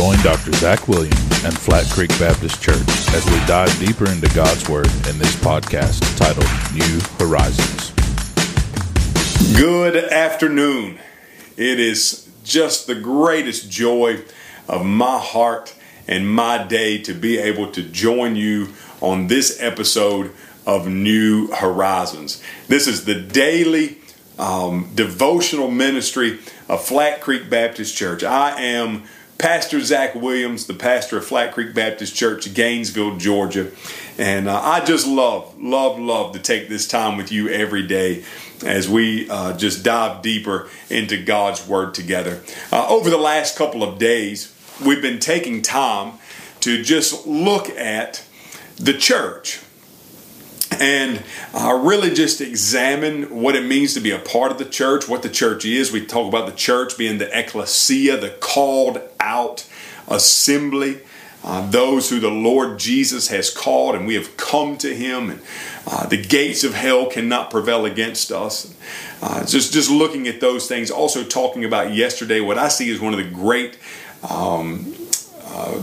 Join Dr. Zach Williams and Flat Creek Baptist Church as we dive deeper into God's Word in this podcast titled New Horizons. Good afternoon. It is just the greatest joy of my heart and my day to be able to join you on this episode of New Horizons. This is the daily um, devotional ministry of Flat Creek Baptist Church. I am Pastor Zach Williams, the pastor of Flat Creek Baptist Church, Gainesville, Georgia. And uh, I just love, love, love to take this time with you every day as we uh, just dive deeper into God's Word together. Uh, over the last couple of days, we've been taking time to just look at the church and uh, really just examine what it means to be a part of the church, what the church is. We talk about the church being the ecclesia, the called out assembly. Uh, those who the Lord Jesus has called, and we have come to Him, and uh, the gates of hell cannot prevail against us. Uh, just just looking at those things, also talking about yesterday, what I see is one of the great um,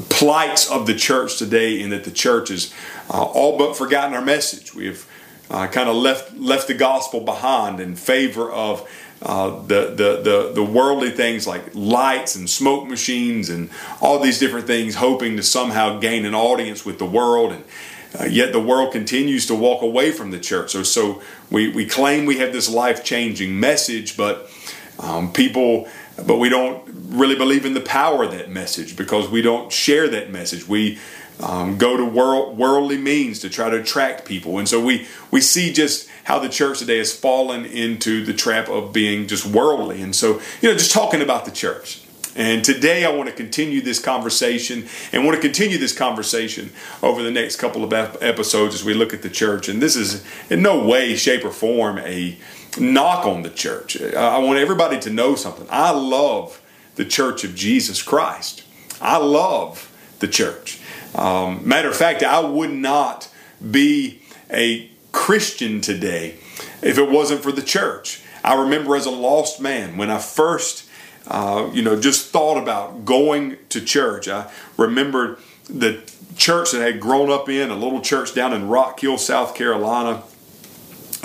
plights of the church today, in that the church has uh, all but forgotten our message. We have uh, kind of left left the gospel behind in favor of uh, the, the, the, the worldly things like lights and smoke machines and all these different things, hoping to somehow gain an audience with the world. And uh, yet the world continues to walk away from the church. So, so we, we claim we have this life changing message, but um, people but we don't really believe in the power of that message because we don't share that message. We um, go to world, worldly means to try to attract people, and so we we see just how the church today has fallen into the trap of being just worldly. And so you know, just talking about the church. And today I want to continue this conversation and want to continue this conversation over the next couple of episodes as we look at the church. And this is in no way, shape, or form a knock on the church. I want everybody to know something. I love the church of Jesus Christ. I love the church. Um, matter of fact, I would not be a Christian today if it wasn't for the church. I remember as a lost man when I first, uh, you know, just thought about going to church. I remember the church that I had grown up in, a little church down in Rock Hill, South Carolina.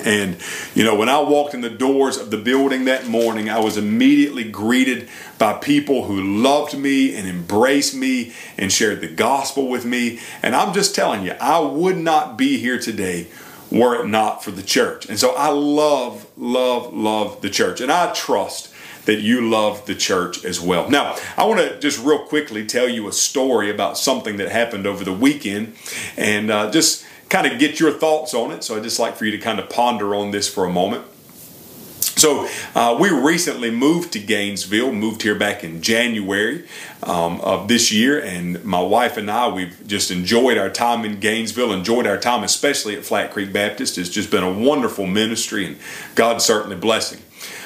And, you know, when I walked in the doors of the building that morning, I was immediately greeted by people who loved me and embraced me and shared the gospel with me. And I'm just telling you, I would not be here today were it not for the church. And so I love, love, love the church. And I trust that you love the church as well. Now, I want to just real quickly tell you a story about something that happened over the weekend and uh, just kind of get your thoughts on it. So I'd just like for you to kind of ponder on this for a moment. So uh, we recently moved to Gainesville, moved here back in January um, of this year, and my wife and I, we've just enjoyed our time in Gainesville, enjoyed our time especially at Flat Creek Baptist. It's just been a wonderful ministry, and God's certainly blessing.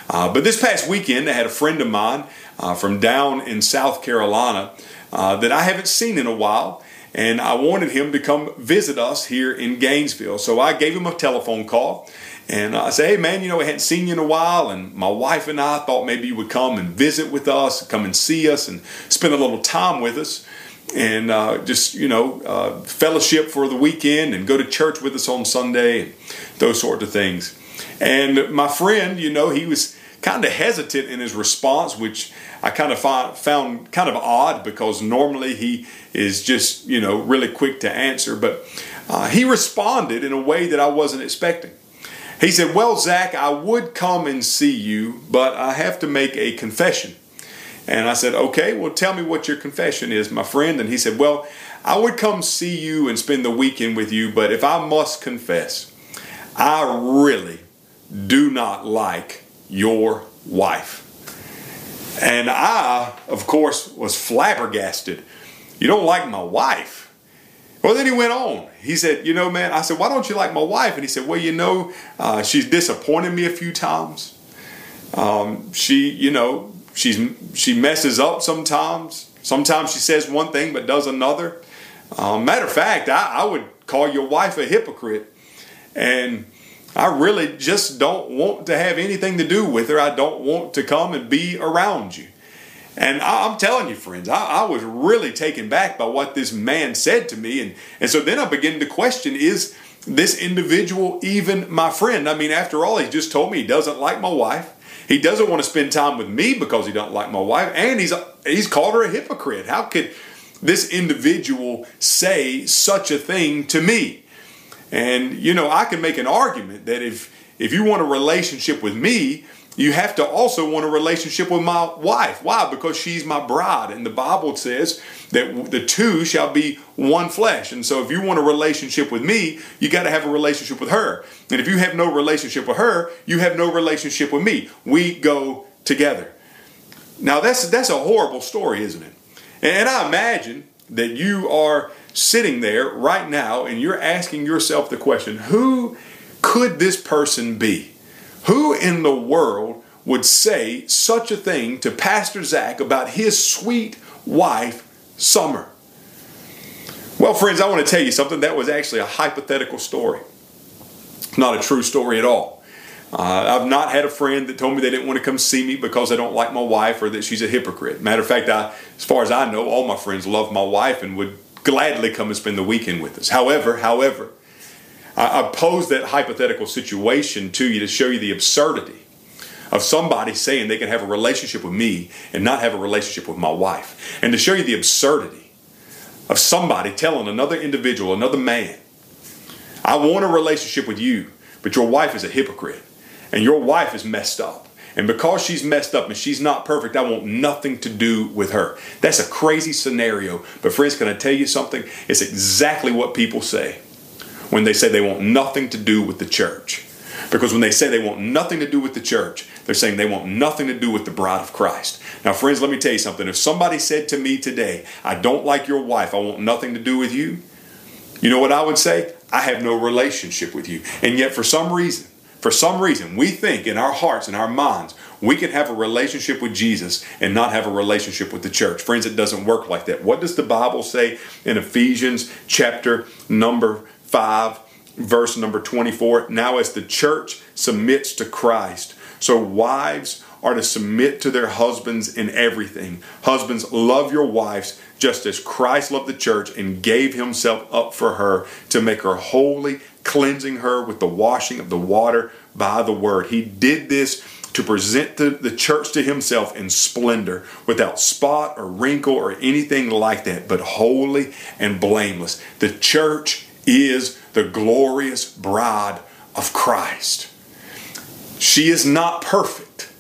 Uh, but this past weekend, I had a friend of mine uh, from down in South Carolina uh, that I haven't seen in a while and I wanted him to come visit us here in Gainesville. So I gave him a telephone call and I said, Hey man, you know, I hadn't seen you in a while, and my wife and I thought maybe you would come and visit with us, come and see us, and spend a little time with us. And uh, just, you know, uh, fellowship for the weekend and go to church with us on Sunday and those sort of things. And my friend, you know, he was kind of hesitant in his response, which I kind of found kind of odd because normally he is just, you know, really quick to answer. But uh, he responded in a way that I wasn't expecting. He said, Well, Zach, I would come and see you, but I have to make a confession. And I said, Okay, well, tell me what your confession is, my friend. And he said, Well, I would come see you and spend the weekend with you, but if I must confess, I really do not like your wife. And I, of course, was flabbergasted. You don't like my wife? Well, then he went on. He said, You know, man, I said, Why don't you like my wife? And he said, Well, you know, uh, she's disappointed me a few times. Um, she, you know, she's she messes up sometimes. Sometimes she says one thing but does another. Um, matter of fact, I, I would call your wife a hypocrite. And I really just don't want to have anything to do with her. I don't want to come and be around you. And I, am telling you, friends, I, I, was really taken back by what this man said to me. And, and so then I begin to question is this individual even my friend? I mean, after all, he just told me he doesn't like my wife. He doesn't want to spend time with me because he don't like my wife, and he's he's called her a hypocrite. How could this individual say such a thing to me? And you know, I can make an argument that if if you want a relationship with me, you have to also want a relationship with my wife. Why? Because she's my bride. And the Bible says that the two shall be one flesh. And so if you want a relationship with me, you got to have a relationship with her. And if you have no relationship with her, you have no relationship with me. We go together. Now that's that's a horrible story, isn't it? And I imagine that you are sitting there right now and you're asking yourself the question, who could this person be? Who in the world would say such a thing to Pastor Zach about his sweet wife, Summer? Well, friends, I want to tell you something. That was actually a hypothetical story, not a true story at all. Uh, I've not had a friend that told me they didn't want to come see me because they don't like my wife or that she's a hypocrite. Matter of fact, I, as far as I know, all my friends love my wife and would gladly come and spend the weekend with us. However, however, I, I pose that hypothetical situation to you to show you the absurdity of somebody saying they can have a relationship with me and not have a relationship with my wife. And to show you the absurdity of somebody telling another individual, another man, I want a relationship with you, but your wife is a hypocrite and your wife is messed up. And because she's messed up and she's not perfect, I want nothing to do with her. That's a crazy scenario. But, friends, can I tell you something? It's exactly what people say when they say they want nothing to do with the church. Because when they say they want nothing to do with the church, they're saying they want nothing to do with the bride of Christ. Now, friends, let me tell you something. If somebody said to me today, I don't like your wife, I want nothing to do with you, you know what I would say? I have no relationship with you. And yet, for some reason, for some reason, we think in our hearts and our minds, we can have a relationship with Jesus and not have a relationship with the church. Friends, it doesn't work like that. What does the Bible say in Ephesians chapter number 5, verse number 24. Now, as the church submits to Christ, so wives are to submit to their husbands in everything. Husbands, love your wives just as Christ loved the church and gave himself up for her to make her holy, cleansing her with the washing of the water by the word. He did this to present the, the church to himself in splendor, without spot or wrinkle or anything like that, but holy and blameless. The church is the glorious bride of Christ. She is not perfect.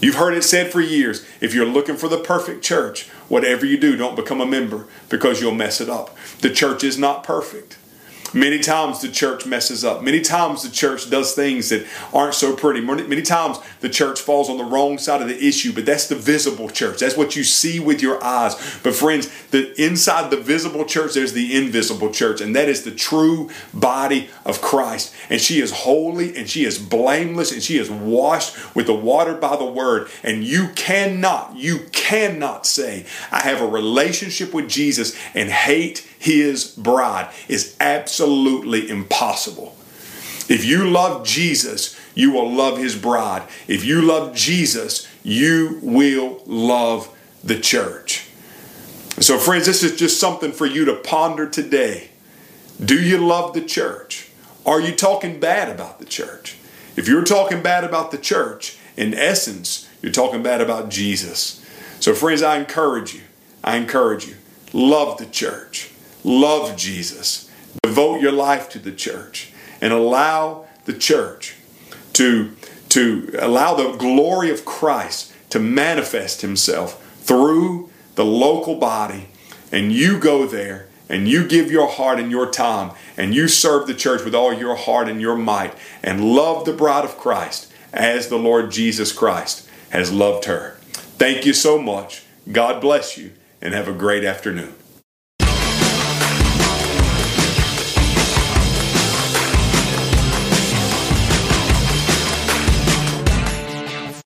You've heard it said for years if you're looking for the perfect church, whatever you do, don't become a member because you'll mess it up. The church is not perfect. Many times the church messes up. Many times the church does things that aren't so pretty. Many times the church falls on the wrong side of the issue, but that's the visible church. That's what you see with your eyes. But friends, the inside the visible church, there's the invisible church, and that is the true body of Christ. And she is holy and she is blameless and she is washed with the water by the word. And you cannot, you cannot say, I have a relationship with Jesus and hate his bride is absolutely impossible. If you love Jesus, you will love his bride. If you love Jesus, you will love the church. So, friends, this is just something for you to ponder today. Do you love the church? Are you talking bad about the church? If you're talking bad about the church, in essence, you're talking bad about Jesus. So, friends, I encourage you, I encourage you, love the church. Love Jesus. Devote your life to the church and allow the church to, to allow the glory of Christ to manifest himself through the local body. And you go there and you give your heart and your time and you serve the church with all your heart and your might and love the bride of Christ as the Lord Jesus Christ has loved her. Thank you so much. God bless you and have a great afternoon.